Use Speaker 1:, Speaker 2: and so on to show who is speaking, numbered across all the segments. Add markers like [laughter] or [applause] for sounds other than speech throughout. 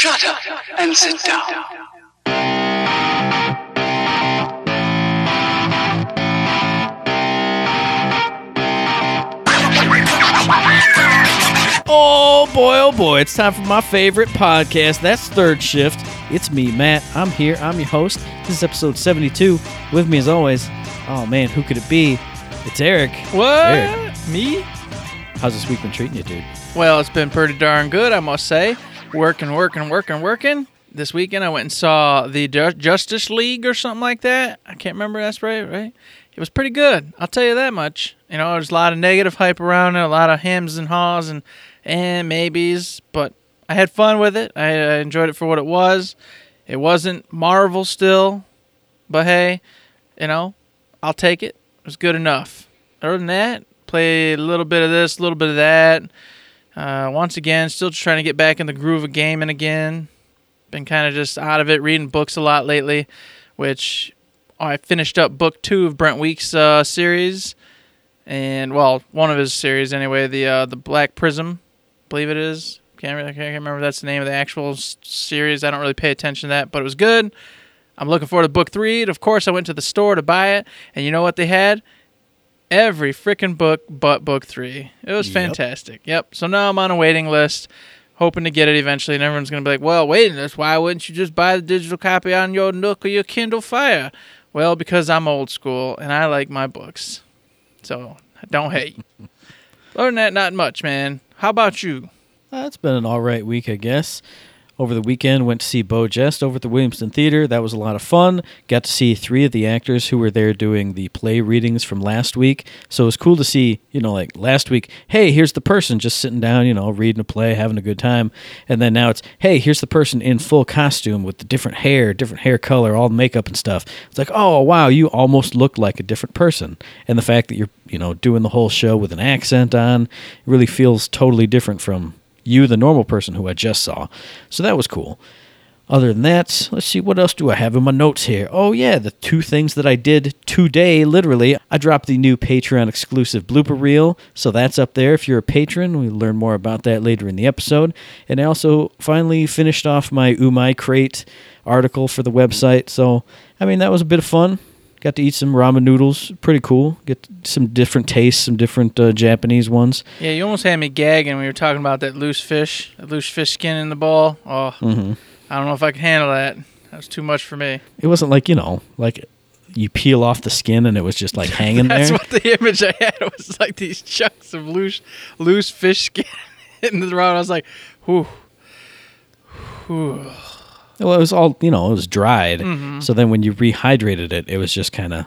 Speaker 1: Shut up and sit down.
Speaker 2: Oh boy, oh boy, it's time for my favorite podcast. That's Third Shift. It's me, Matt. I'm here. I'm your host. This is episode 72. With me, as always, oh man, who could it be? It's Eric.
Speaker 3: What?
Speaker 2: Eric,
Speaker 3: Me?
Speaker 2: how's this week been treating you, dude?
Speaker 3: Well, it's been pretty darn good, I must say. Working, working, working, working. This weekend, I went and saw the Ju- Justice League or something like that. I can't remember. That's right, right? It was pretty good. I'll tell you that much. You know, there's a lot of negative hype around it, a lot of hems and haws and and maybes, but I had fun with it. I, I enjoyed it for what it was. It wasn't Marvel still, but hey, you know, I'll take it. It was good enough. Other than that, played a little bit of this, a little bit of that. Uh, once again, still just trying to get back in the groove of gaming again. Been kind of just out of it, reading books a lot lately, which I finished up book two of Brent Weeks' uh, series, and well, one of his series anyway, the uh, the Black Prism, I believe it is. Can't really, can't remember that's the name of the actual series. I don't really pay attention to that, but it was good. I'm looking forward to book three. And of course, I went to the store to buy it, and you know what they had? Every freaking book but book three. It was
Speaker 2: Yep.
Speaker 3: fantastic. Yep. So now I'm on a waiting list, hoping to get it eventually, and everyone's gonna be like, "Well, waiting list? Why wouldn't you just buy the digital copy on your Nook or your Kindle Fire?" Well, because I'm old school and I like my books, so don't hate. [laughs] Than that, not much, man. How about you?
Speaker 2: Uh, it's been an all right week, I guess. Over the weekend, went to see Bo Jest over at the Williamston Theater. That was a lot of fun. Got to see three of the actors who were there doing the play readings from last week. So it was cool to see, you know, like last week, hey, here's the person just sitting down, you know, reading a play, having a good time. And then now it's, hey, here's the person in full costume with the different hair, different hair color, all the makeup and stuff. It's like, oh, wow, you almost look like a different person. And the fact that you're, you know, doing the whole show with an accent on really feels totally different from you, the normal person who I just saw. So that was cool. Other than that, let's see what else do I have in my notes here. Oh yeah, the two things that I did today, literally. I dropped the new Patreon exclusive blooper reel, so that's up there if you're a patron. We'll learn more about that later in the episode. And I also finally finished off my Umai Crate article for the website. So, I mean, that was a bit of fun. Got to eat some ramen noodles. Pretty cool. Get some different tastes, some different uh, Japanese ones.
Speaker 3: Yeah, you almost had me gagging when we were talking about that loose fish, that loose fish skin in the ball. Oh,
Speaker 2: hmm
Speaker 3: I don't know if I can handle that. That was too much for me.
Speaker 2: It wasn't like, you know, like you peel off the skin and it was just like hanging [laughs]
Speaker 3: That's
Speaker 2: there.
Speaker 3: That's what the image I had was like these chunks of loose, loose fish skin [laughs] in the rod. I was like, whew, whew.
Speaker 2: Well, it was all, you know, it was dried.
Speaker 3: Mm-hmm.
Speaker 2: So then when you rehydrated it, it was just kind of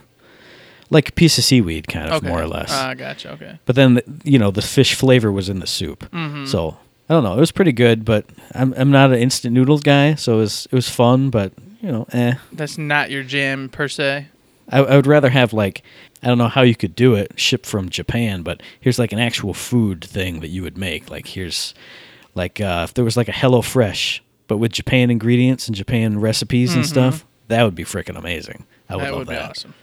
Speaker 2: like a piece of seaweed, kind of
Speaker 3: Okay.
Speaker 2: more or less.
Speaker 3: Ah, gotcha. Okay.
Speaker 2: but then, the, you know, the fish flavor was in the soup.
Speaker 3: Mm-hmm.
Speaker 2: So I don't know. It was pretty good, but I'm, I'm not an instant noodles guy. So it was, it was fun, but, you know, eh.
Speaker 3: That's not your jam per se.
Speaker 2: I, I would rather have like I don't know how you could do it shipped from Japan, but here's like an actual food thing that you would make. Like here's like uh, if there was like a Hello Fresh, but with Japan ingredients and Japan recipes and stuff, that would be freaking amazing. I would
Speaker 3: Mm-hmm. that
Speaker 2: love
Speaker 3: would
Speaker 2: that.
Speaker 3: be awesome.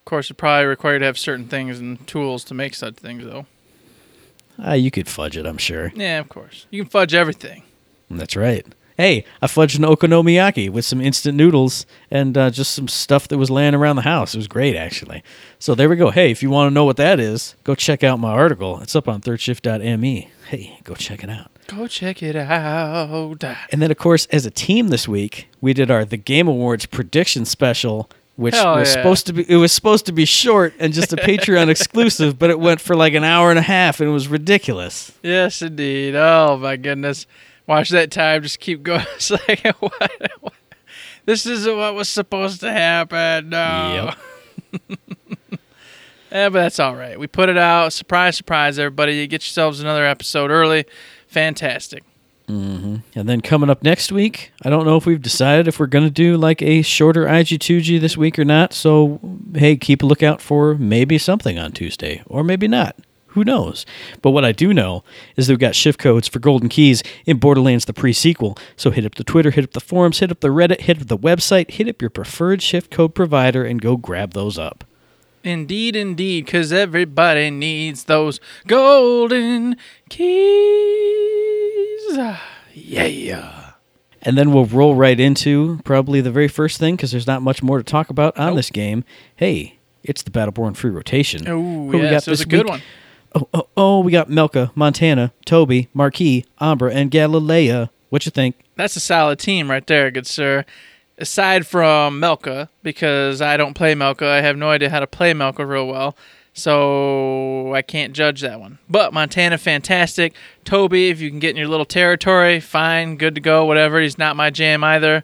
Speaker 3: Of course, it probably required to have certain things and tools to make such things, though.
Speaker 2: Ah, you could fudge it, I'm sure.
Speaker 3: Yeah, of course. You can fudge everything.
Speaker 2: That's right. Hey, I fudged an okonomiyaki with some instant noodles and uh, just some stuff that was laying around the house. It was great, actually. So there we go. Hey, if you want to know what that is, go check out my article. It's up on thirdshift.me. Hey, go check it out.
Speaker 3: Go check it out.
Speaker 2: And then, of course, as a team this week, we did our the Game Awards prediction special, which
Speaker 3: Hell
Speaker 2: was
Speaker 3: yeah.
Speaker 2: supposed to be it was supposed to be short and just a Patreon [laughs] exclusive, but it went for like an hour and a half, and it was ridiculous.
Speaker 3: Yes, indeed. Oh my goodness. Watch that time just keep going. [laughs] It's like [laughs] what, what? This isn't what was supposed to happen. No. yeah, but that's all right. We put it out. Surprise, surprise, everybody. You get yourselves another episode early. Fantastic. Mm-hmm.
Speaker 2: And then coming up next week, I don't know if we've decided if we're going to do like a shorter IG2G this week or not. So, hey, keep a lookout for maybe something on Tuesday or maybe not. Who knows? But what I do know is that we've got shift codes for Golden Keys in Borderlands the pre-sequel. So hit up the Twitter, hit up the forums, hit up the Reddit, hit up the website, hit up your preferred shift code provider and go grab those up.
Speaker 3: Indeed, indeed, because everybody needs those golden keys. Ah, Yeah.
Speaker 2: And then we'll roll right into probably the very first thing because there's not much more to talk about on
Speaker 3: Nope.
Speaker 2: this game. Hey, it's the Battleborn free rotation.
Speaker 3: Oh,
Speaker 2: Who we got
Speaker 3: was
Speaker 2: this
Speaker 3: a good
Speaker 2: week?
Speaker 3: one.
Speaker 2: Oh, oh, oh, we got Melka, Montana, Toby, Marquis, Ambra, and Galilea. What you think?
Speaker 3: That's a solid team right there, good sir. Aside from Melka, because I don't play Melka, I have no idea how to play Melka real well, so I can't judge that one. But Montana, fantastic. Toby, if you can get in your little territory, fine, good to go, whatever. He's not my jam either,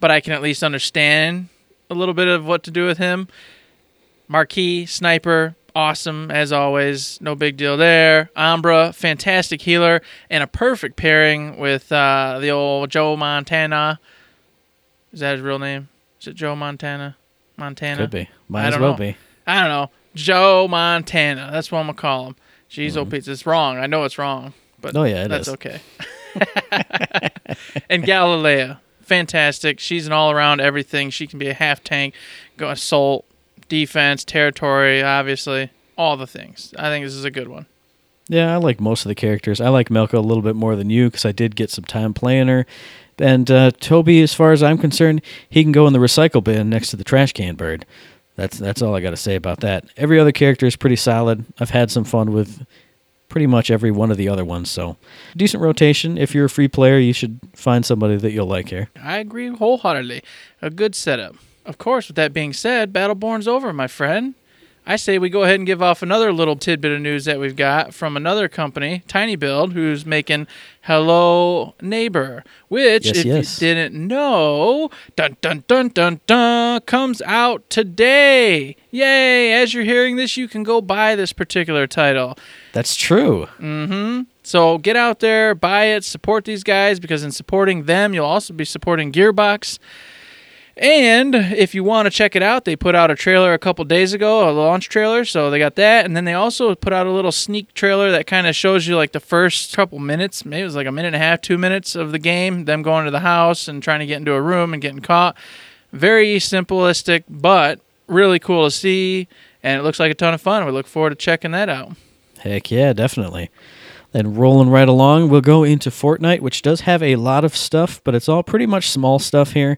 Speaker 3: but I can at least understand a little bit of what to do with him. Marquis, sniper, awesome as always. No big deal there. Ambra, fantastic healer, and a perfect pairing with uh, the old Joe Montana. Is that his real name? Is it Joe Montana? Montana?
Speaker 2: Could be. Might
Speaker 3: I
Speaker 2: as well
Speaker 3: know.
Speaker 2: be.
Speaker 3: I don't know. Joe Montana. That's what I'm gonna call him. Jeez,
Speaker 2: Mm-hmm.
Speaker 3: pizza. It's wrong. I know it's wrong, but
Speaker 2: Oh, yeah, it
Speaker 3: that's
Speaker 2: is.
Speaker 3: okay. [laughs] and Galilea, fantastic. She's an all-around everything. She can be a half tank, go assault, defense, territory, obviously, all the things. I think this is a good one.
Speaker 2: Yeah, I like most of the characters. I like Melka a little bit more than you because I did get some time playing her. And uh, Toby, as far as I'm concerned, he can go in the recycle bin next to the trash can bird. That's that's all I got to say about that. Every other character is pretty solid. I've had some fun with pretty much every one of the other ones. So decent rotation. If you're a free player, you should find somebody that you'll like here.
Speaker 3: I agree wholeheartedly. A good setup. Of course, with that being said, Battleborn's over, my friend. I say we go ahead and give off another little tidbit of news that we've got from another company, Tiny Build, who's making Hello Neighbor, which,
Speaker 2: Yes,
Speaker 3: if
Speaker 2: yes.
Speaker 3: you didn't know, dun dun dun dun dun, comes out today. Yay! As you're hearing this, you can go buy this particular title.
Speaker 2: That's true. Mhm.
Speaker 3: So get out there, buy it, support these guys because in supporting them, you'll also be supporting Gearbox. And if you want to check it out, they put out a trailer a couple days ago, a launch trailer. So they got that. And then they also put out a little sneak trailer that kind of shows you like the first couple minutes, maybe it was like a minute and a half, two minutes of the game, them going to the house and trying to get into a room and getting caught. Very simplistic, but really cool to see. And it looks like a ton of fun. We look forward to checking that out.
Speaker 2: Heck yeah, definitely. Then rolling right along, we'll go into Fortnite, which does have a lot of stuff, but it's all pretty much small stuff here.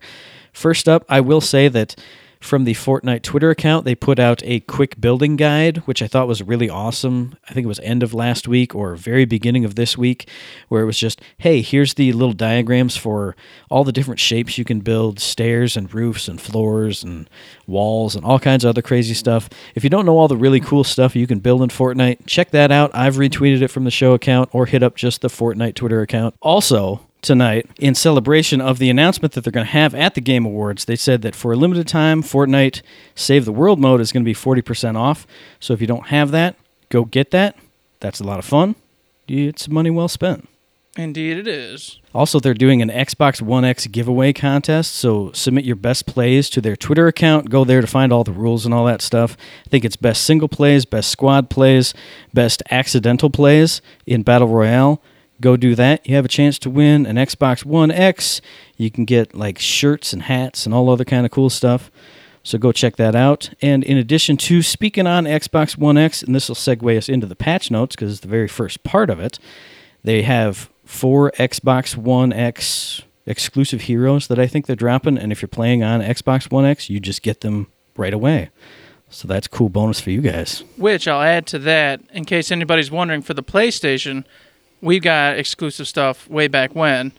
Speaker 2: First up, I will say that from the Fortnite Twitter account, they put out a quick building guide, which I thought was really awesome. I think it was end of last week or very beginning of this week, where it was just, hey, here's the little diagrams for all the different shapes you can build stairs and roofs and floors and walls and all kinds of other crazy stuff. If you don't know all the really cool stuff you can build in Fortnite, check that out. I've retweeted it from the show account or hit up just the Fortnite Twitter account. Also, tonight in celebration of the announcement that they're going to have at the Game Awards. They said that for a limited time, Fortnite Save the World mode is going to be 40% off. So if you don't have that, go get that. That's a lot of fun. It's money well spent.
Speaker 3: Indeed, it is.
Speaker 2: Also, they're doing an Xbox One X giveaway contest, so submit your best plays to their Twitter account. Go there to find all the rules and all that stuff. I think it's best single plays, best squad plays, best accidental plays in Battle Royale. Go do that. You have a chance to win an Xbox One X. You can get like shirts and hats and all other kind of cool stuff. So go check that out. And in addition to speaking on Xbox One X, and this will segue us into the patch notes because it's the very first part of it, they have four Xbox One X exclusive heroes that I think they're dropping. And if you're playing on Xbox One X, you just get them right away. So that's cool bonus for you guys.
Speaker 3: Which I'll add to that, in case anybody's wondering, for the PlayStation, we've got exclusive stuff way back when.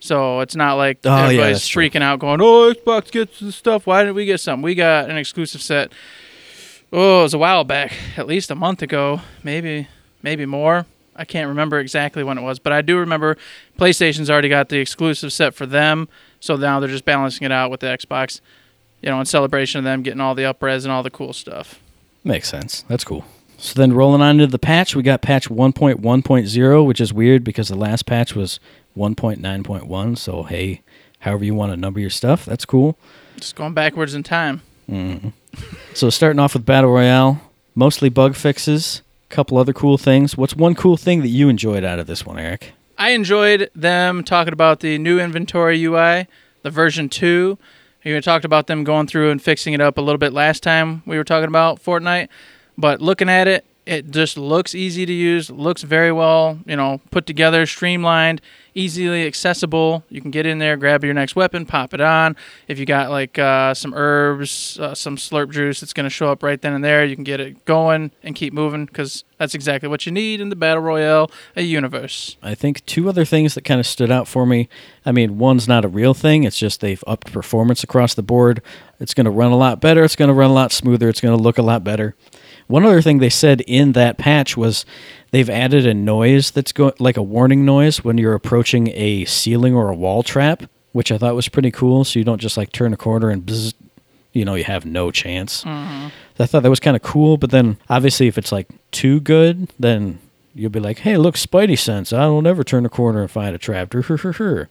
Speaker 3: So it's not like
Speaker 2: Oh, yeah,
Speaker 3: everybody's
Speaker 2: true.
Speaker 3: freaking out going, oh, Xbox gets the stuff. Why didn't we get something? We got an exclusive set. Oh, it was a while back, at least a month ago, maybe, maybe more. I can't remember exactly when it was, but I do remember PlayStation's already got the exclusive set for them. So now they're just balancing it out with the Xbox, you know, in celebration of them getting all the upres and all the cool stuff.
Speaker 2: Makes sense. That's cool. So then rolling on into the patch, we got patch 1.1.0, which is weird because the last patch was 1.9.1. So, hey, however you want to number your stuff, that's cool.
Speaker 3: Just going backwards in time. Mm-hmm.
Speaker 2: So starting off with Battle Royale, mostly bug fixes, a couple other cool things. What's one cool thing that you enjoyed out of this one, Eric?
Speaker 3: I enjoyed them talking about the new inventory UI, the version 2. You talked about them going through and fixing it up a little bit last time we were talking about Fortnite. But looking at it, It just looks easy to use, looks very well, you know, put together, streamlined, easily accessible. You can get in there, grab your next weapon, pop it on. If you got like uh, some herbs, uh, some slurp juice, it's going to show up right then and there. You can get it going and keep moving because that's exactly what you need in the battle royale a universe.
Speaker 2: I think two other things that kind of stood out for me. I mean, one's not a real thing, it's just they've upped performance across the board. It's going to run a lot better, it's going to run a lot smoother, it's going to look a lot better. One other thing they said in that patch was they've added a noise that's going like a warning noise when you're approaching a ceiling or a wall trap, which I thought was pretty cool. So you don't just like turn a corner and bzz, you know you have no chance. I thought that was kind of cool, but then obviously if it's like too good, then you'll be like, "Hey, look, Spidey sense! I will never turn a corner and find a trap." [laughs]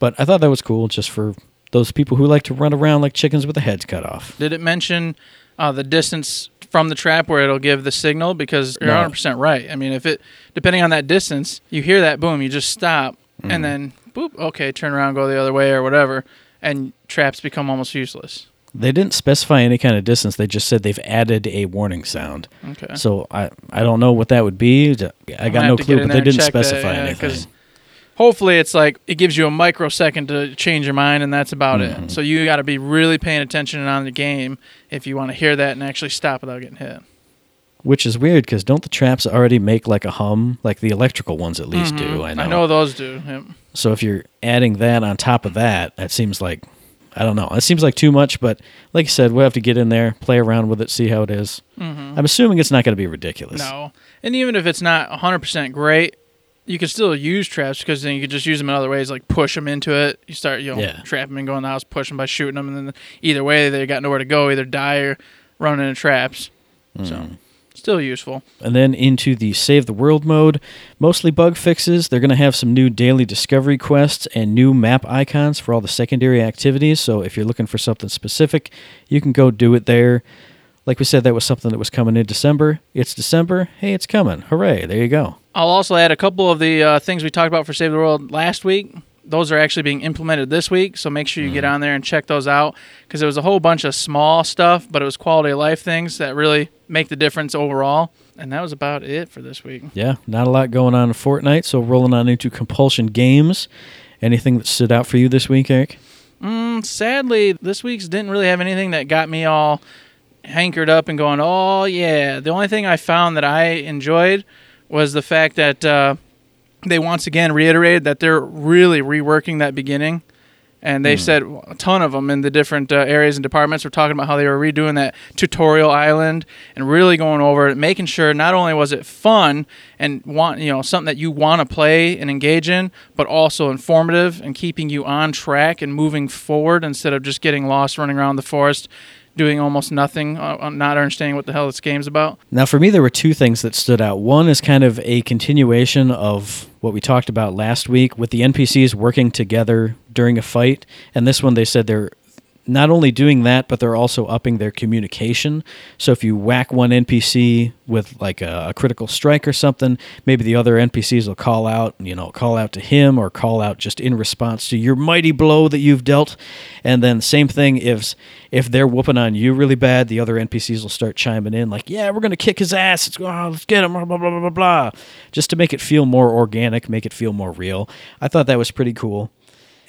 Speaker 2: But I thought that was cool, just for those people who like to run around like chickens with their heads cut off.
Speaker 3: Did it mention uh, the distance from the trap where it'll give the signal? Because you're
Speaker 2: No.
Speaker 3: 100% right. I mean, if it, depending on that distance, you hear that boom, you just stop and mm. then boop, okay, turn around, go the other way or whatever, and traps become almost useless.
Speaker 2: They didn't specify any kind of distance. They just said they've added a warning sound.
Speaker 3: Okay.
Speaker 2: So I I don't know what that would be. I got no
Speaker 3: have to get
Speaker 2: clue, but they didn't
Speaker 3: that,
Speaker 2: specify
Speaker 3: yeah,
Speaker 2: anything.
Speaker 3: Hopefully, it's like it gives you a microsecond to change your mind, and that's about
Speaker 2: Mm-hmm.
Speaker 3: it. So you got to be really paying attention on the game if you want to hear that and actually stop without getting hit.
Speaker 2: Which is weird because don't the traps already make like a hum, like the electrical ones at least do? I know.
Speaker 3: Mm-hmm. I know those do. Yep.
Speaker 2: So if you're adding that on top of that, that seems like I don't know. It seems like too much, but like i said, we'll have to get in there, play around with it, see how it is. I'm assuming it's not going to be ridiculous.
Speaker 3: Mm-hmm. No. And even if it's not 100% great, you can still use traps because then you could just use them in other ways, like push them into it. You start, you know,
Speaker 2: Yeah.
Speaker 3: trap them and go in the house, push them by shooting them, and then either way, they got nowhere to go, either die or run into traps. So, hmm. still useful.
Speaker 2: And then into the Save the World mode, mostly bug fixes. They're going to have some new daily discovery quests and new map icons for all the secondary activities. So if you're looking for something specific, you can go do it there. Like we said, that was something that was coming in December. It's December. Hey, it's coming. Hooray. There you go.
Speaker 3: I'll also add a couple of the uh, things we talked about for Save the World last week. Those are actually being implemented this week, so make sure you get on there and check those out because there was a whole bunch of small stuff, but it was quality of life things that really make the difference overall. And that was about it for this week.
Speaker 2: Yeah, not a lot going on in Fortnite. So rolling on into Compulsion Games. Anything that stood out for you this week, Eric?
Speaker 3: Mm, sadly, this week's didn't really have anything that got me all hankered up and going, oh, yeah. The only thing I found that I enjoyed was the fact that uh, they once again reiterated that they're really reworking that beginning. And they said a ton of them in the different uh, areas and departments were talking about how they were redoing that tutorial island and really going over it, making sure not only was it fun and want you know something that you want to play and engage in, but also informative and keeping you on track and moving forward instead of just getting lost running around the forest, doing almost nothing, uh, not understanding what the hell this game's about.
Speaker 2: Now, for me, there were two things that stood out. One is kind of a continuation of what we talked about last week with the NPCs working together during a fight. And this one, they said they're not only doing that, but they're also upping their communication. So if you whack one NPC with like a, a critical strike or something, maybe the other NPCs will call out, you know, call out to him or call out just in response to your mighty blow that you've dealt. And then same thing if if they're whooping on you really bad, the other NPCs will start chiming in like, "Yeah, we're gonna kick his ass. Let's oh, let's get him." Blah blah blah blah blah. Just to make it feel more organic, make it feel more real. I thought that was pretty cool.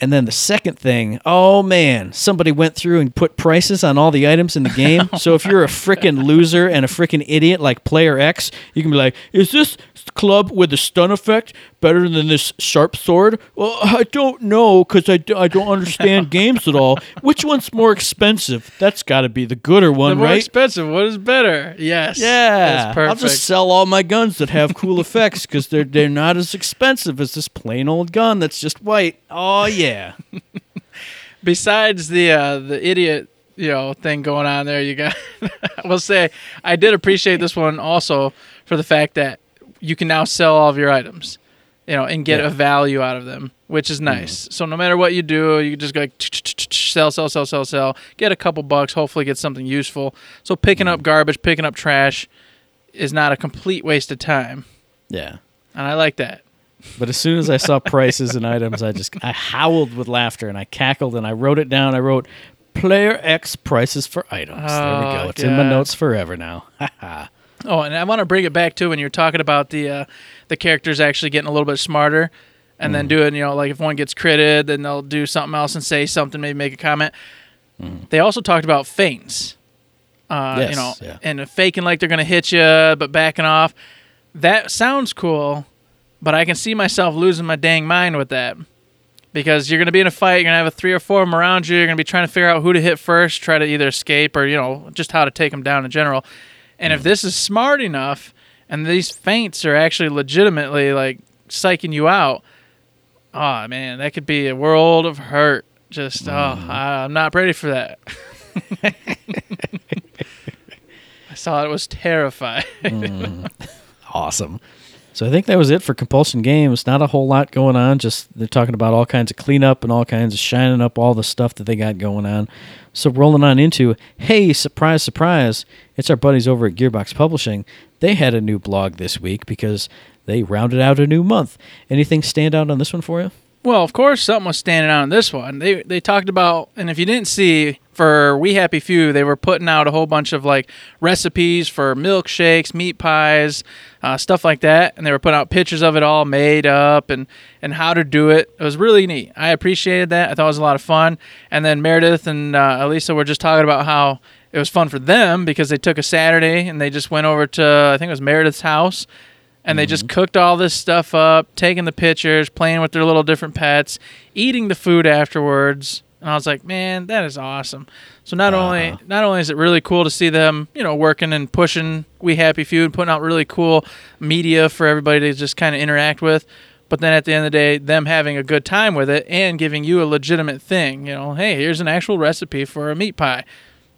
Speaker 2: And then the second thing, oh man, somebody went through and put prices on all the items in the game. so if you're a freaking loser and a freaking idiot like Player X, you can be like, is this club with a stun effect better than this sharp sword? Well, I don't know because I, don't understand [laughs] games at all. Which one's more expensive? That's got to be the gooder
Speaker 3: The
Speaker 2: one,
Speaker 3: more
Speaker 2: right?
Speaker 3: expensive, what is better? Yes.
Speaker 2: Yeah,
Speaker 3: perfect.
Speaker 2: I'll just sell all my guns that have cool effects because they're they're not as expensive as this plain old gun that's just white. Oh yeah. [laughs]
Speaker 3: besides the uh, the idiot you know thing going on there, you got. [laughs] I will say I did appreciate this one also for the fact that you can now sell all of your items, you know, and get
Speaker 2: Yeah.
Speaker 3: a value out of them, which is mm-hmm. nice. So no matter what you do, you can just go like, sell, sell, sell, sell, sell, get a couple bucks, hopefully get something useful. So picking up mm-hmm. garbage, picking up trash, is not a complete waste of time,
Speaker 2: Yeah.
Speaker 3: and I like that.
Speaker 2: But as soon as I saw prices and items, I just I howled with laughter and I cackled and I wrote it down. I wrote player X prices for items. there we
Speaker 3: Oh,
Speaker 2: go. It's in my notes forever now. [laughs]
Speaker 3: Oh, and I want to bring it back to when you're talking about the uh, the characters actually getting a little bit smarter, and
Speaker 2: Mm.
Speaker 3: then doing you know like if one gets critted, then they'll do something else and say something, maybe make a comment. They also talked about feints, uh,
Speaker 2: Mm. Yes,
Speaker 3: you know,
Speaker 2: yeah.
Speaker 3: and faking like they're gonna hit you, but backing off. That sounds cool, but I can see myself losing my dang mind with that. Because you're going to be in a fight, you're going to have a three or four of them around you. You're going to be trying to figure out who to hit first, try to either escape or, you know, just how to take them down in general. And if this is smart enough and these feints are actually legitimately like psyching you out, oh man, that could be a world of hurt. Just, oh, mm-hmm. I, I'm not ready for that. [laughs] I saw it, was terrifying. Mm-hmm. [laughs]
Speaker 2: Awesome. So I think that was it for Compulsion Games. Not a whole lot going on. Just they're talking about all kinds of cleanup and all kinds of shining up all the stuff that they got going on. So rolling on into, hey, surprise, surprise! It's our buddies over at Gearbox Publishing. They had a new blog this week because they rounded out a new month. Anything stand out on this one for you?
Speaker 3: Well, of course, something was standing out in this one. They they talked about, and if you didn't see for We Happy Few, they were putting out a whole bunch of like recipes for milkshakes, meat pies, uh, stuff like that, and they were putting out pictures of it all made up and and how to do it. It was really neat. I appreciated that. I thought it was a lot of fun. And then Meredith and uh, Elisa were just talking about how it was fun for them because they took a Saturday and they just went over to I think it was Meredith's house and they just mm-hmm. cooked all this stuff up, taking the pictures, playing with their little different pets, eating the food afterwards. And I was like, man, that is awesome. So not only not only is it really cool to see them, you know, working and pushing We Happy Few and putting out really cool media for everybody to just kind of interact with, but then at the end of the day, them having a good time with it and giving you a legitimate thing. You know, hey, here's an actual recipe for a meat pie.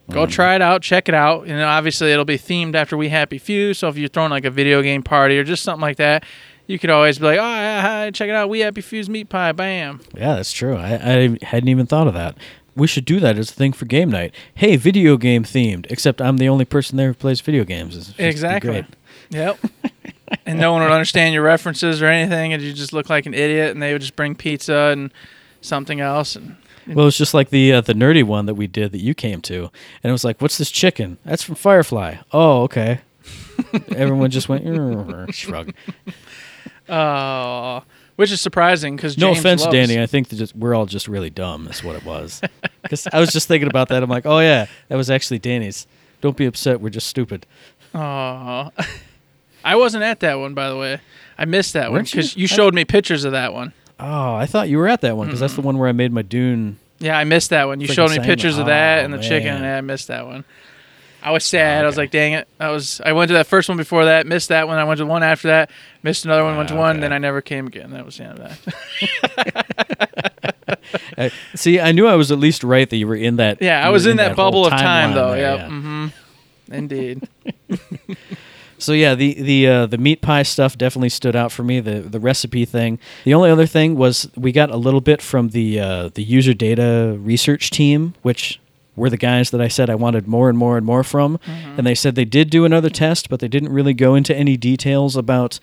Speaker 3: Go mm. try it out, check it out. And obviously, it'll be themed after We Happy Few. So if you're throwing like a video game party or just something like that, you could always be like, oh, yeah, hi, check it out. We Happy Few's meat pie. Bam.
Speaker 2: Yeah, that's true. I, I hadn't even thought of that. We should do that as a thing for game night. Hey, video game themed. Except I'm the only person there who plays video games. It's
Speaker 3: Exactly. Yep. [laughs] and no one would understand your references or anything. And you just look like an idiot. And they would just bring pizza and something else. And
Speaker 2: Well, it was just like the uh, the nerdy one that we did that you came to, and it was like, "What's this chicken? That's from Firefly." Oh, okay. [laughs] Everyone just went shrug.
Speaker 3: uh, which is surprising because
Speaker 2: No offense, Danny. I think that just, we're all just really dumb. That's what it was. Because I was just thinking about that. I'm like, oh yeah, that was actually Danny's. Don't be upset. We're just stupid.
Speaker 3: Oh, [laughs] I wasn't at that one, by the way. I missed that one
Speaker 2: Weren't you?
Speaker 3: because you showed me pictures of that one.
Speaker 2: Oh, I thought you were at that one because that's the one where I made my Dune.
Speaker 3: Yeah, I missed that one. You
Speaker 2: Freaking
Speaker 3: showed me
Speaker 2: same-
Speaker 3: pictures of that
Speaker 2: oh,
Speaker 3: and the chicken.
Speaker 2: man.
Speaker 3: And I missed that one. I was sad. I was
Speaker 2: okay.
Speaker 3: like, dang it. I was. I went to that first one before that. Missed that one. I went to the one after that. Missed another one. Went to
Speaker 2: Ah,
Speaker 3: one.
Speaker 2: okay.
Speaker 3: Then I never came again. That was the end of that.
Speaker 2: I, [laughs] see, I knew I was at least right that you were in that.
Speaker 3: yeah, I
Speaker 2: you
Speaker 3: was
Speaker 2: were
Speaker 3: in that, bubble of time
Speaker 2: timeline
Speaker 3: though.
Speaker 2: there, yeah.
Speaker 3: Mm-hmm. Indeed. [laughs]
Speaker 2: So yeah, the the uh, the meat pie stuff definitely stood out for me. The the recipe thing. The only other thing was we got a little bit from the uh, the user data research team, which were the guys that I said I wanted more and more and more from. And they said they did do another test, but they didn't really go into any details about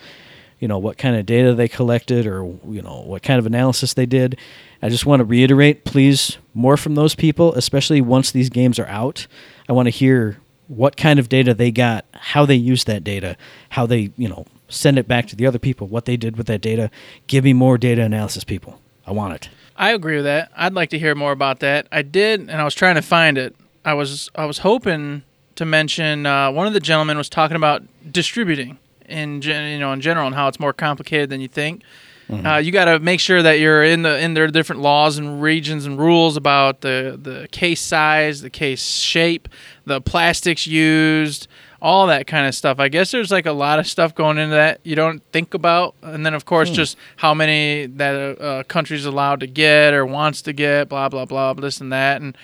Speaker 2: you know what kind of data they collected or you know what kind of analysis they did. I just want to reiterate, please, more from those people, especially once these games are out. I want to hear what kind of data they got, how they used that data, how they, you know, send it back to the other people, what they did with that data. Give me more data analysis, people. I want it.
Speaker 3: I agree with that. I'd like to hear more about that. I did, and I was trying to find it. I was I was hoping to mention uh, one of the gentlemen was talking about distributing in gen, you know in general and how it's more complicated than you think. Uh, you got to make sure that you're in the in their different laws and regions and rules about the the case size, the case shape, the plastics used, all that kind of stuff. I guess there's like a lot of stuff going into that you don't think about, and then of course just how many that a, a country's allowed to get or wants to get, blah blah blah, this and that, and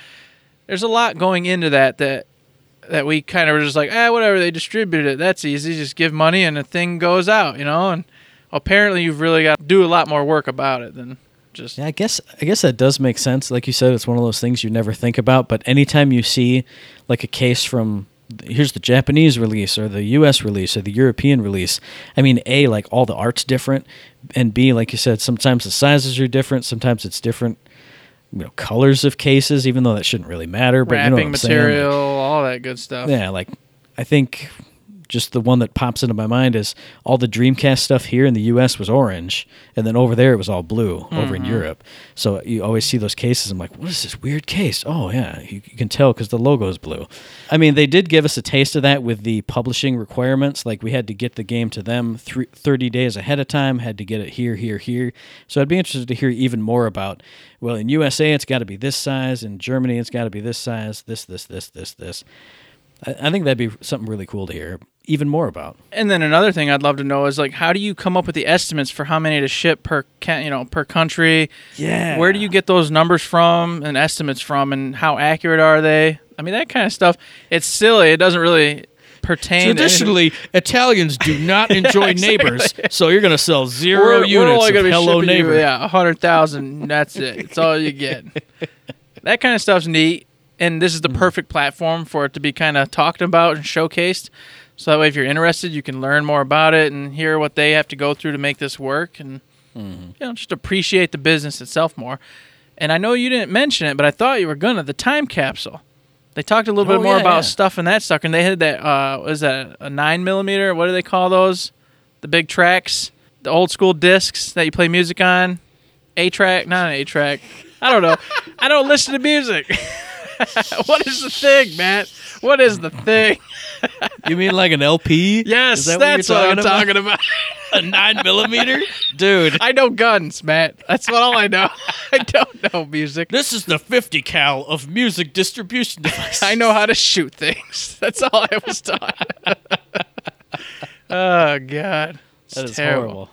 Speaker 3: there's a lot going into that that that we kind of were just like, ah, whatever, they distribute it. That's easy. Just give money and the thing goes out, you know. And apparently, you've really got to do a lot more work about it than just.
Speaker 2: Yeah, I guess I guess that does make sense. Like you said, it's one of those things you never think about. But anytime you see like a case from here's the Japanese release or the U.S. release or the European release, I mean, a like all the art's different, and b like you said, sometimes the sizes are different. Sometimes it's different, you know, colors of cases. Even though that shouldn't really matter, but you know
Speaker 3: Wrapping
Speaker 2: saying? Like,
Speaker 3: material, all that good stuff.
Speaker 2: yeah, like I think just the one that pops into my mind is all the Dreamcast stuff here in the U.S. was orange, and then over there it was all blue over in mm-hmm. Europe. So you always see those cases. I'm like, what is this weird case? Oh yeah, you, you can tell because the logo is blue. I mean, they did give us a taste of that with the publishing requirements. Like we had to get the game to them three, 30 days ahead of time, had to get it here, here, here. So I'd be interested to hear even more about. Well, in USA it's got to be this size, in Germany it's got to be this size, this, this, this, this, this. I, I think that'd be something really cool to hear even more about.
Speaker 3: And then another thing I'd love to know is like, how do you come up with the estimates for how many to ship per, ca- you know, per country?
Speaker 2: Yeah.
Speaker 3: Where do you get those numbers from and estimates from, and how accurate are they? I mean, that kind of stuff. It's silly. It doesn't really pertain. to.
Speaker 2: Traditionally, Italians do not [laughs] enjoy neighbors, so you're going to sell 0
Speaker 3: we're,
Speaker 2: units
Speaker 3: we're only
Speaker 2: of
Speaker 3: gonna be
Speaker 2: Hello
Speaker 3: shipping
Speaker 2: Neighbor.
Speaker 3: You, yeah, a hundred thousand. That's it. That's all you get. [laughs] that kind of stuff's neat, and this is the
Speaker 2: Mm-hmm.
Speaker 3: perfect platform for it to be kind of talked about and showcased. So that way, if you're interested, you can learn more about it and hear what they have to go through to make this work, and
Speaker 2: Mm-hmm.
Speaker 3: you know, just appreciate the business itself more. And I know you didn't mention it, but I thought you were gonna. The time capsule. They talked a little
Speaker 2: Oh,
Speaker 3: bit more
Speaker 2: yeah,
Speaker 3: about
Speaker 2: yeah.
Speaker 3: stuff in that sucker, and they had that. Uh, was that a nine millimeter? What do they call those? The big tracks, the old school discs that you play music on. A track, not an A track. I don't know. I don't listen to music. [laughs] [laughs] what is the thing, Matt? What is the thing? [laughs]
Speaker 2: You mean like an LP?
Speaker 3: Yes,
Speaker 2: that
Speaker 3: that's
Speaker 2: what,
Speaker 3: what, I'm talking about. [laughs]
Speaker 2: A nine millimeter, dude.
Speaker 3: I know guns, Matt. That's what all I know. I don't know music.
Speaker 2: This is the 50 cal of music distribution device.
Speaker 3: I know how to shoot things. That's all I was taught. oh God, It's
Speaker 2: That is
Speaker 3: terrible.
Speaker 2: horrible.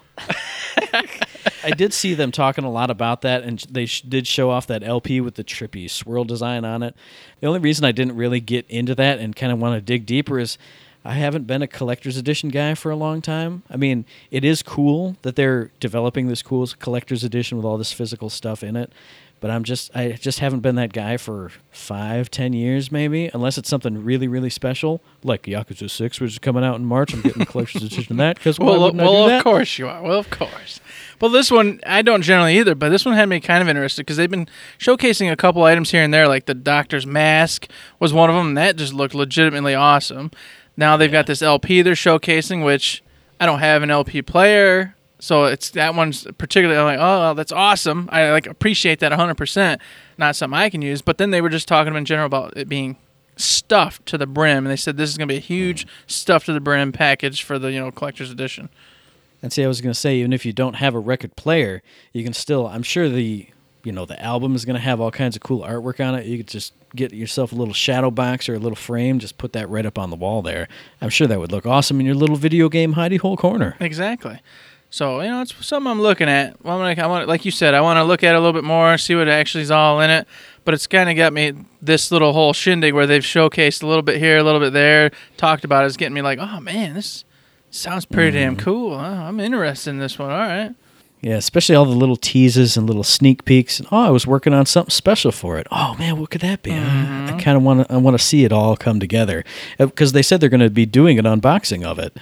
Speaker 2: I did see them talking a lot about that, and they sh- did show off that LP with the trippy swirl design on it. The only reason I didn't really get into that and kind of want to dig deeper is I haven't been a collector's edition guy for a long time. I mean, it is cool that they're developing this cool collector's edition with all this physical stuff in it. But I'm just I just haven't been that guy for five, ten years maybe, unless it's something really, really special, like Yakuza Six, which is coming out in March. I'm getting the collector's edition of that because why
Speaker 3: Well, well,
Speaker 2: do
Speaker 3: of
Speaker 2: that?
Speaker 3: course you are. Well, of course. Well, this one I don't generally either, but this one had me kind of interested because they've been showcasing a couple items here and there, like the doctor's mask was one of them. And that just looked legitimately awesome. Now they've got this LP they're showcasing, which I don't have an LP player, so it's that one's particularly I'm like, oh, that's awesome. I like appreciate that 100. percent Not something I can use, but then they were just talking in general about it being stuffed to the brim, and they said this is going to be a huge stuffed to the brim package for the you know collector's edition.
Speaker 2: And see, I was going to say, even if you don't have a record player, you can still. I'm sure the you know the album is going to have all kinds of cool artwork on it. You could just get yourself a little shadow box or a little frame, just put that right up on the wall there. I'm sure that would look awesome in your little video game hidey hole corner.
Speaker 3: Exactly. So you know, it's something I'm looking at. I'm gonna, I want, like you said, I want to look at it a little bit more, see what actually is all in it. But it's kind of got me this little whole shindig where they've showcased a little bit here, a little bit there, talked about it. Is getting me like, oh man, this sounds pretty damn mm-hmm. cool. Oh, I'm interested in this one. All right.
Speaker 2: Yeah, especially all the little teases and little sneak peeks. And, oh, I was working on something special for it. Oh man, what could that be? I- I mm-hmm. kind of want to. I want to see it all come together uh, because they said they're going to be doing an unboxing of it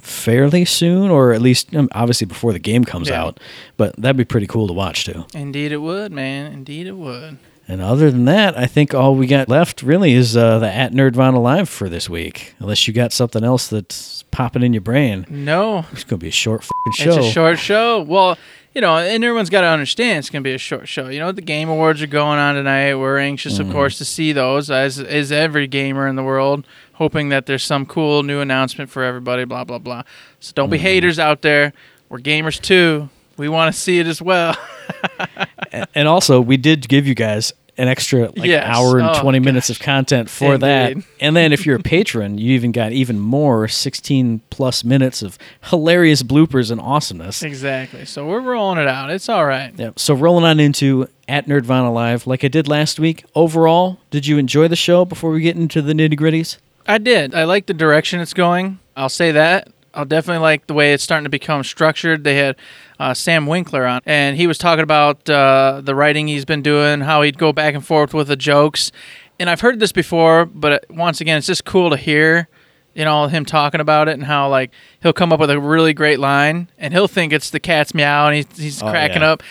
Speaker 2: fairly soon, or at least um, obviously before the game comes
Speaker 3: Yeah.
Speaker 2: out. But that'd be pretty cool to watch too.
Speaker 3: Indeed, it would, man. Indeed, it would.
Speaker 2: And other than that, I think all we got left really is uh, the at Nerdvana Alive for this week. Unless you got something else that's popping in your brain,
Speaker 3: No,
Speaker 2: it's going to be a short show.
Speaker 3: It's a short show. Well, you know, and everyone's got to understand it's going to be a short show. You know, the Game Awards are going on tonight. We're anxious, of course, to see those, as is every gamer in the world, hoping that there's some cool new announcement for everybody, blah, blah, blah. So don't be mm-hmm. haters out there. We're gamers too. We want to see it as well. [laughs]
Speaker 2: and also, we did give you guys an extra like
Speaker 3: Yes.
Speaker 2: hour and
Speaker 3: Oh,
Speaker 2: 20 minutes of content for that. And then if you're a patron, you even got even more 16 plus minutes of hilarious bloopers and awesomeness.
Speaker 3: exactly. So we're rolling it out. It's all right.
Speaker 2: Yep. So rolling on into at Nerdvana Live, like I did last week. Overall, did you enjoy the show before we get into the nitty gritties?
Speaker 3: I did. I like the direction it's going. I'll say that. I'll definitely like the way it's starting to become structured. They had uh, Sam Winkler on, and he was talking about uh, the writing he's been doing, how he'd go back and forth with the jokes. And I've heard this before, but uh, once again, it's just cool to hear, you know, him talking about it and how like he'll come up with a really great line, and he'll think it's the cat's meow, and he's, he's
Speaker 2: Oh,
Speaker 3: cracking
Speaker 2: yeah.
Speaker 3: up.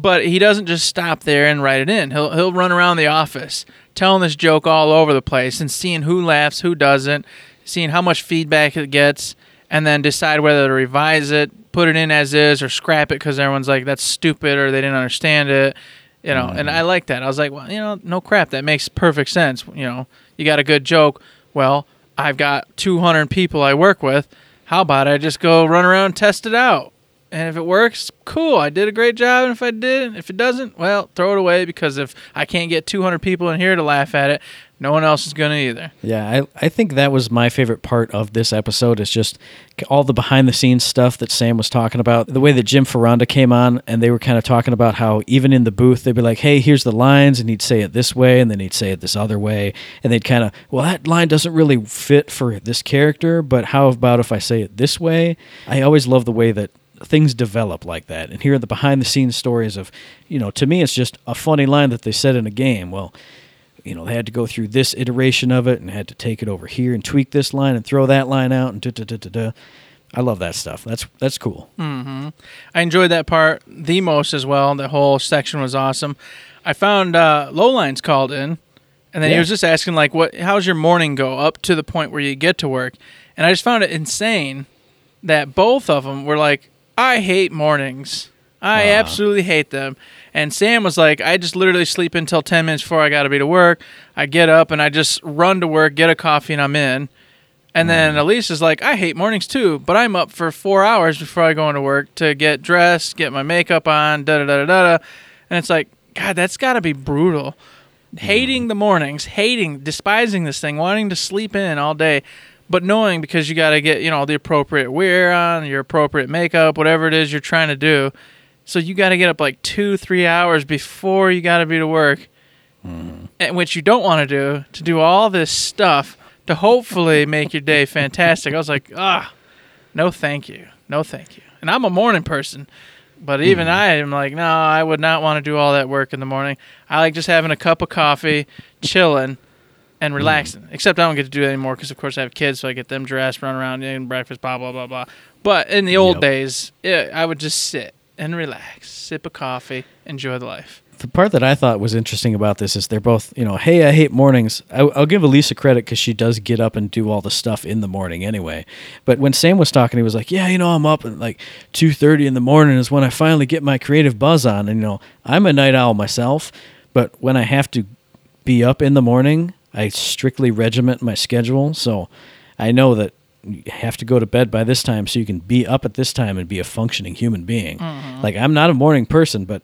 Speaker 3: But he doesn't just stop there and write it in. He'll he'll run around the office telling this joke all over the place and seeing who laughs, who doesn't. seeing how much feedback it gets, and then decide whether to revise it, put it in as is, or scrap it because everyone's like that's stupid or they didn't understand it. You know, and I like that. I was like, well, you know, no crap. That makes perfect sense. You know, you got a good joke. Well, I've got 200 people I work with. How about I just go run around test it out? And if it works, cool. I did a great job. And if I didn't, if it doesn't, well, throw it away because if I can't get 200 people in here to laugh at it, no one else is going to either.
Speaker 2: Yeah, I, I think that was my favorite part of this episode is just all the behind the scenes stuff that Sam was talking about. The way that Jim Foronda came on and they were kind of talking about how even in the booth they'd be like, "Hey, here's the lines," and he'd say it this way, and then he'd say it this other way, and they'd kind of, "Well, that line doesn't really fit for this character, but how about if I say it this way?" I always love the way that things develop like that and hear the behind the scenes stories of you know to me it's just a funny line that they said in a game well you know, they had to go through this iteration of it and had to take it over here and tweak this line and throw that line out and da da da da da. I love that stuff. That's that's cool.
Speaker 3: I enjoyed that part the most as well. The whole section was awesome. I found uh, Lowlines called in, and then he was just asking like, "What? How's your morning go up to the point where you get to work?" And I just found it insane that both of them were like, "I hate mornings. I
Speaker 2: Ah.
Speaker 3: absolutely hate them." And Sam was like, "I just literally sleep until ten minutes before I got to be to work. I get up and I just run to work, get a coffee, and I'm in." And then Elise is like, I hate mornings too, but I'm up for four hours before I go into work to get dressed, get my makeup on, da da da da da. da. And it's like, God, that's got to be brutal. Hating the mornings, hating, despising this thing, wanting to sleep in all day, but knowing because you got to get, you know, the appropriate wear on, your appropriate makeup, whatever it is you're trying to do. So you got to get up like two, three hours before you got to be to work and which you don't want to do to do all this stuff to hopefully make your day fantastic. I was like, ah, no, thank you, no, thank you. And I'm a morning person, but even I am like, no, I would not want to do all that work in the morning. I like just having a cup of coffee, chilling, and hmm. relaxing. Except I don't get to do that anymore because, of course, I have kids, so I get them dressed, run around, eating breakfast, blah blah blah blah. But in the old
Speaker 2: Yep.
Speaker 3: days, yeah, I would just sit and relax, sip a coffee, enjoy the life.
Speaker 2: The part that I thought was interesting about this is they're both, you know, hey, I hate mornings. I, I'll give Elisa credit because she does get up and do all the stuff in the morning anyway. But when Sam was talking, he was like, yeah, you know, I'm up at like two thirty in the morning is when I finally get my creative buzz on. And you know, I'm a night owl myself, but when I have to be up in the morning, I strictly regiment my schedule. So I know that you have to go to bed by this time so you can be up at this time and be a functioning human being. Like I'm not a morning person, but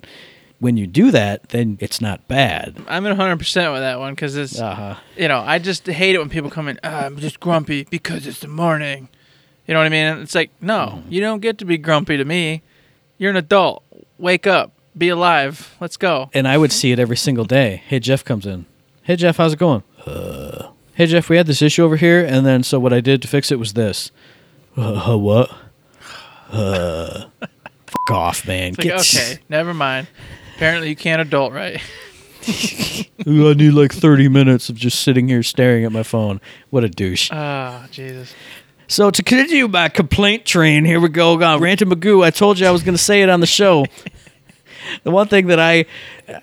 Speaker 2: when you do that, then it's not bad.
Speaker 3: I'm in 100% with that one because it's,
Speaker 2: Uh-huh.
Speaker 3: you know, I just hate it when people come in, "Ah, I'm just grumpy because it's the morning. You know what I mean? It's like, no, you don't get to be grumpy to me. You're an adult. Wake up. Be alive. Let's go.
Speaker 2: And I would see it every single day. Hey, Jeff comes in. Hey, Jeff, how's it going? Uh, hey, Jeff, we had this issue over here, and then so what I did to fix it was this. Uh, what? Uh, [laughs] fuck off, man.
Speaker 3: Like, okay, [laughs] never mind. Apparently, you can't adult right.
Speaker 2: I need like 30 minutes of just sitting here staring at my phone. What a douche.
Speaker 3: Oh, Jesus.
Speaker 2: So to continue my complaint train, here we go. Got Ranting Magoo. I told you I was going to say it on the show. The one thing that I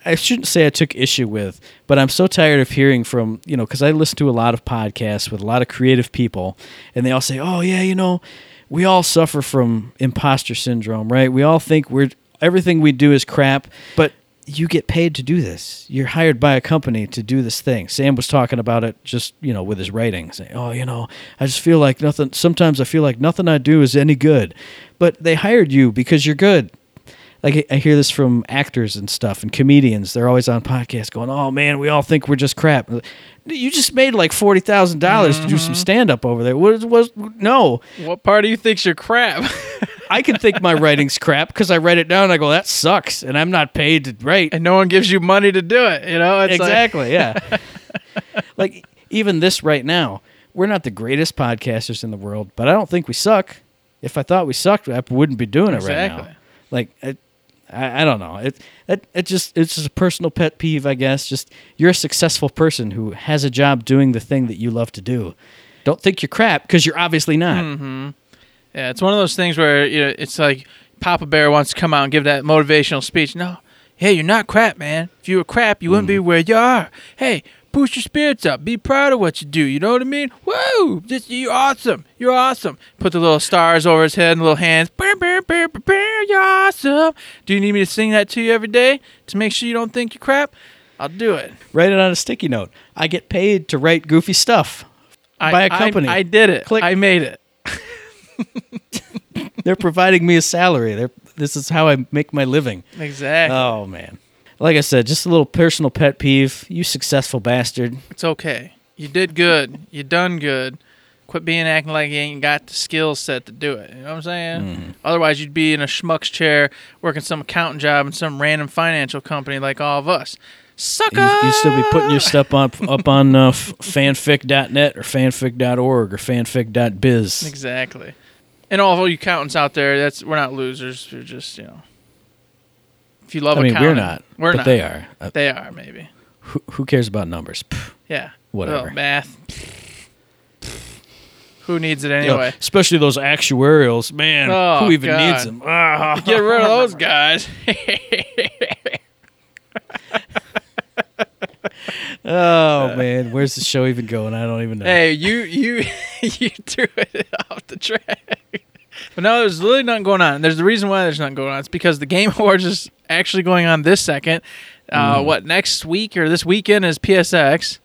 Speaker 2: I shouldn't say I took issue with, but I'm so tired of hearing from you know because I listen to a lot of podcasts with a lot of creative people, and they all say, "Oh yeah, you know, we all suffer from imposter syndrome, right? We all think we're everything we do is crap, but." You get paid to do this. You're hired by a company to do this thing. Sam was talking about it just, you know, with his writing, saying, "Oh, you know, I just feel like nothing. Sometimes I feel like nothing I do is any good." But they hired you because you're good like I- hear this from actors and stuff and comedians. They're always on podcasts going, "Oh man, we all think we're just crap." You just made like forty thousand dollars to do some mm-hmm. stand up over there. What was no?
Speaker 3: What part of you thinks you're crap? [laughs]
Speaker 2: I can think my writing's crap because I write it down. and I go, "That sucks," and I'm not paid to write.
Speaker 3: and no one gives you money to do it. You know, it's like-
Speaker 2: exactly, yeah. [laughs] [laughs] like even this right now, we're not the greatest podcasters in the world, but I don't think we suck. If I thought we sucked, I wouldn't be doing it right now. Like I, I don't know. It, it it just it's just a personal pet peeve, I guess. Just you're a successful person who has a job doing the thing that you love to do. Don't think you're crap because you're obviously not. Mm-hmm.
Speaker 3: Yeah, it's one of those things where you know it's like Papa Bear wants to come out and give that motivational speech. No, hey, you're not crap, man. If you were crap, you wouldn't be mm-hmm. where you are. Hey, push your spirits up. Be proud of what you do. You know what I mean? Woo! Just you're awesome. You're awesome. Put the little stars over his head and little hands. Brr, brr, brr, brr, you're awesome. Do you need me to sing that to you every day to make sure you don't think you're crap? I'll do it.
Speaker 2: Write it on a sticky note. I get paid to write goofy stuff
Speaker 3: I,
Speaker 2: by a company.
Speaker 3: I, did it.
Speaker 2: Click.
Speaker 3: I made it. [laughs]
Speaker 2: They're providing me a salary. They're, this is how I make my living.
Speaker 3: Exactly.
Speaker 2: Oh man. Like I said, just a little personal pet peeve. You successful bastard.
Speaker 3: It's okay. You did good. You done good. Quit being acting like you ain't got the skill set to do it. You know what I'm saying?
Speaker 2: Mm-hmm.
Speaker 3: Otherwise, you'd be in a schmuck's chair working some accounting job in some random financial company like all of us. Sucker!
Speaker 2: You, you still be putting your stuff up up on uh, fanfic.net or fanfic.org or fanfic.biz.
Speaker 3: Exactly. And all of you accountants out there, that's we're not losers. We're just you know. If you love
Speaker 2: I mean,
Speaker 3: accounting,
Speaker 2: we're not,
Speaker 3: We're
Speaker 2: but
Speaker 3: not.
Speaker 2: they are. Uh,
Speaker 3: They are maybe.
Speaker 2: who, who cares about numbers? Pff,
Speaker 3: Yeah.
Speaker 2: Whatever.
Speaker 3: Well, math. Who needs it
Speaker 2: you know,
Speaker 3: anyway?
Speaker 2: especially those actuarials, man.
Speaker 3: Oh,
Speaker 2: who even
Speaker 3: God.
Speaker 2: needs them? Ah.
Speaker 3: Get rid of those [laughs] guys.
Speaker 2: oh man, where's the show even going? I don't even know.
Speaker 3: Hey, you you [laughs] you threw it off the track. But no, there's literally nothing going on. There's the reason why there's nothing going on. It's because the Game [laughs] Awards is actually going on this second. Uh,
Speaker 2: Mm.
Speaker 3: What next week or this weekend is PSX.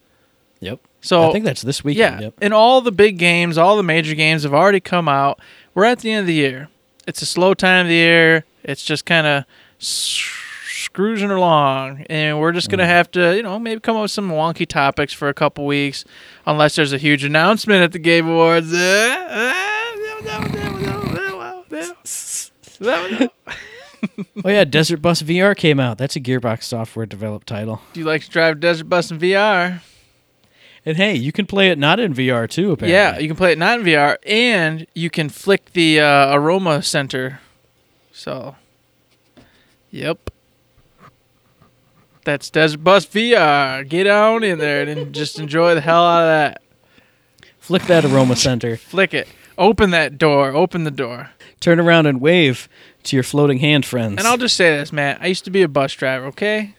Speaker 2: Yep.
Speaker 3: So
Speaker 2: I think that's this weekend.
Speaker 3: yeah,
Speaker 2: Yep.
Speaker 3: and all the big games, all the major games have already come out. We're at the end of the year. It's a slow time of the year. It's just kind of scroozing along, and we're just gonna
Speaker 2: Mm.
Speaker 3: have to, you know, maybe come up with some wonky topics for a couple weeks, unless there's a huge announcement at the Game Awards. [laughs] [laughs]
Speaker 2: Oh yeah, Desert Bus VR came out. That's a Gearbox software developed title.
Speaker 3: Do you like to drive Desert Bus in VR?
Speaker 2: And hey, you can play it not in VR too. Apparently.
Speaker 3: Yeah, you can play it not in VR, and you can flick the uh, aroma center. So, yep, that's Desert Bus VR. Get on in there and just enjoy the hell out of that.
Speaker 2: Flick that aroma center. [laughs]
Speaker 3: Flick it. Open that door. Open the door.
Speaker 2: Turn around and wave to your floating hand friends.
Speaker 3: And I'll just say this, man. I used to be a bus driver. Okay,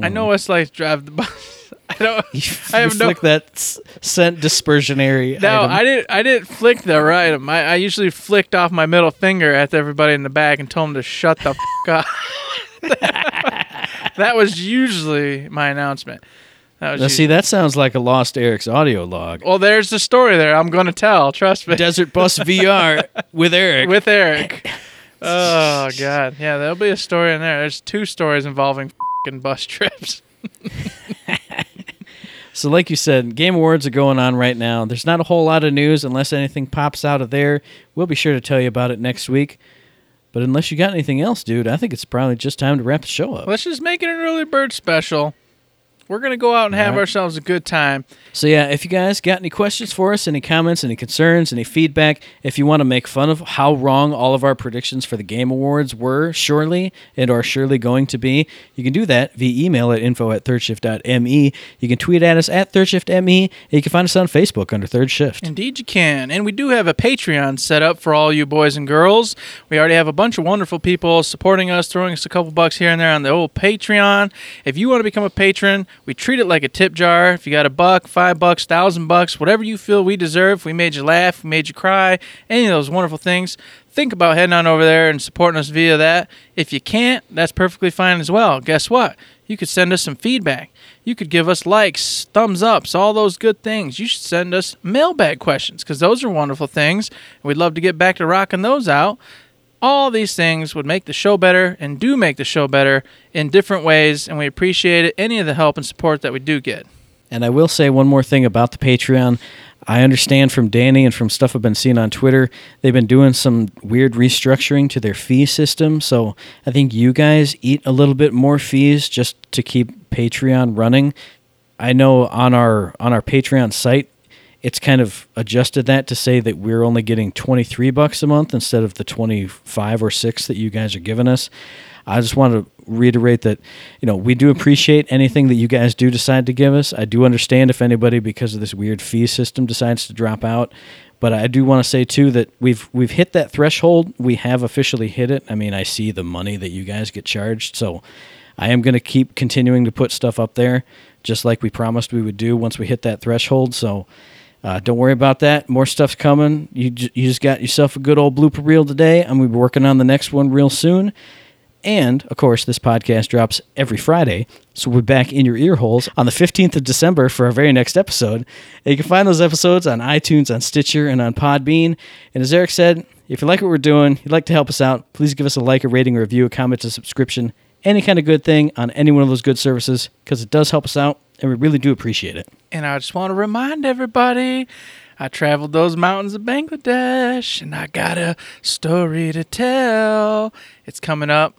Speaker 3: I know hmm. what it's like to drive the bus. [laughs] I don't.
Speaker 2: you,
Speaker 3: I have no-
Speaker 2: flick that scent dispersionary.
Speaker 3: No,
Speaker 2: item.
Speaker 3: I didn't. I didn't flick the right item. I, I usually flicked off my middle finger at everybody in the back and told them to shut the [laughs] f- up. [laughs] that was usually my announcement. That
Speaker 2: Now, see, that sounds like a lost Eric's audio log.
Speaker 3: well, there's the story there. I'm going to tell. Trust me.
Speaker 2: Desert Bus [laughs] VR with Eric.
Speaker 3: With Eric. [laughs] Oh God, yeah, there'll be a story in there. There's two stories involving fing bus trips. [laughs]
Speaker 2: So, like you said, Game Awards are going on right now. There's not a whole lot of news unless anything pops out of there. We'll be sure to tell you about it next week. But unless you got anything else, dude, I think it's probably just time to wrap the show up.
Speaker 3: Let's just make it an early bird special. We're gonna go out and have
Speaker 2: Alright.
Speaker 3: ourselves a good time.
Speaker 2: So yeah, if you guys got any questions for us, any comments, any concerns, any feedback, if you want to make fun of how wrong all of our predictions for the Game Awards were, surely, and are surely going to be, you can do that via email at info at thirdshift.me. You can tweet at us at thirdshiftme, and you can find us on Facebook under Third Shift.
Speaker 3: Indeed, you can. And we do have a Patreon set up for all you boys and girls. We already have a bunch of wonderful people supporting us, throwing us a couple bucks here and there on the old Patreon. If you want to become a patron, we treat it like a tip jar. If you got a buck, five bucks, thousand bucks, whatever you feel we deserve, we made you laugh, we made you cry, any of those wonderful things, think about heading on over there and supporting us via that. If you can't, that's perfectly fine as well. Guess what? You could send us some feedback. You could give us likes, thumbs ups, all those good things. You should send us mailbag questions because those are wonderful things. We'd love to get back to rocking those out. All these things would make the show better and do make the show better in different ways, and we appreciate any of the help and support that we do get.
Speaker 2: And I will say one more thing about the Patreon. I understand from Danny and from stuff I've been seeing on Twitter, they've been doing some weird restructuring to their fee system. So I think you guys eat a little bit more fees just to keep Patreon running. I know on our on our Patreon site, it's kind of adjusted that to say that we're only getting 23 bucks a month instead of the 25 or 6 that you guys are giving us. I just want to reiterate that you know we do appreciate anything that you guys do decide to give us. I do understand if anybody because of this weird fee system decides to drop out, but I do want to say too that we've we've hit that threshold. We have officially hit it. I mean, I see the money that you guys get charged, so I am going to keep continuing to put stuff up there just like we promised we would do once we hit that threshold. So uh, don't worry about that. More stuff's coming. You, j- you just got yourself a good old blooper reel today. I'm going to be working on the next one real soon. And of course, this podcast drops every Friday, so we'll be back in your ear holes on the 15th of December for our very next episode. And you can find those episodes on iTunes, on Stitcher, and on Podbean. And as Eric said, if you like what we're doing, you'd like to help us out, please give us a like, a rating, a review, a comment, a subscription, any kind of good thing on any one of those good services, because it does help us out, and we really do appreciate it.
Speaker 3: And I just want to remind everybody I traveled those mountains of Bangladesh and I got a story to tell. It's coming up.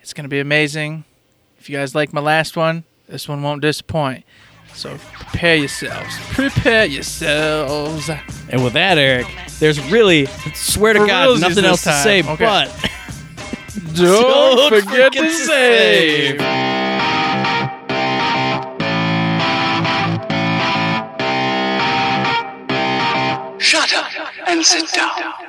Speaker 3: It's going to be amazing. If you guys like my last one, this one won't disappoint. So prepare yourselves. Prepare yourselves.
Speaker 2: And with that, Eric, there's really, swear to
Speaker 3: For
Speaker 2: God, nothing else to say
Speaker 3: Okay.
Speaker 2: but.
Speaker 3: Don't, [laughs]
Speaker 2: Don't
Speaker 3: forget
Speaker 2: forget
Speaker 3: to
Speaker 2: to
Speaker 3: save.
Speaker 1: And sit down.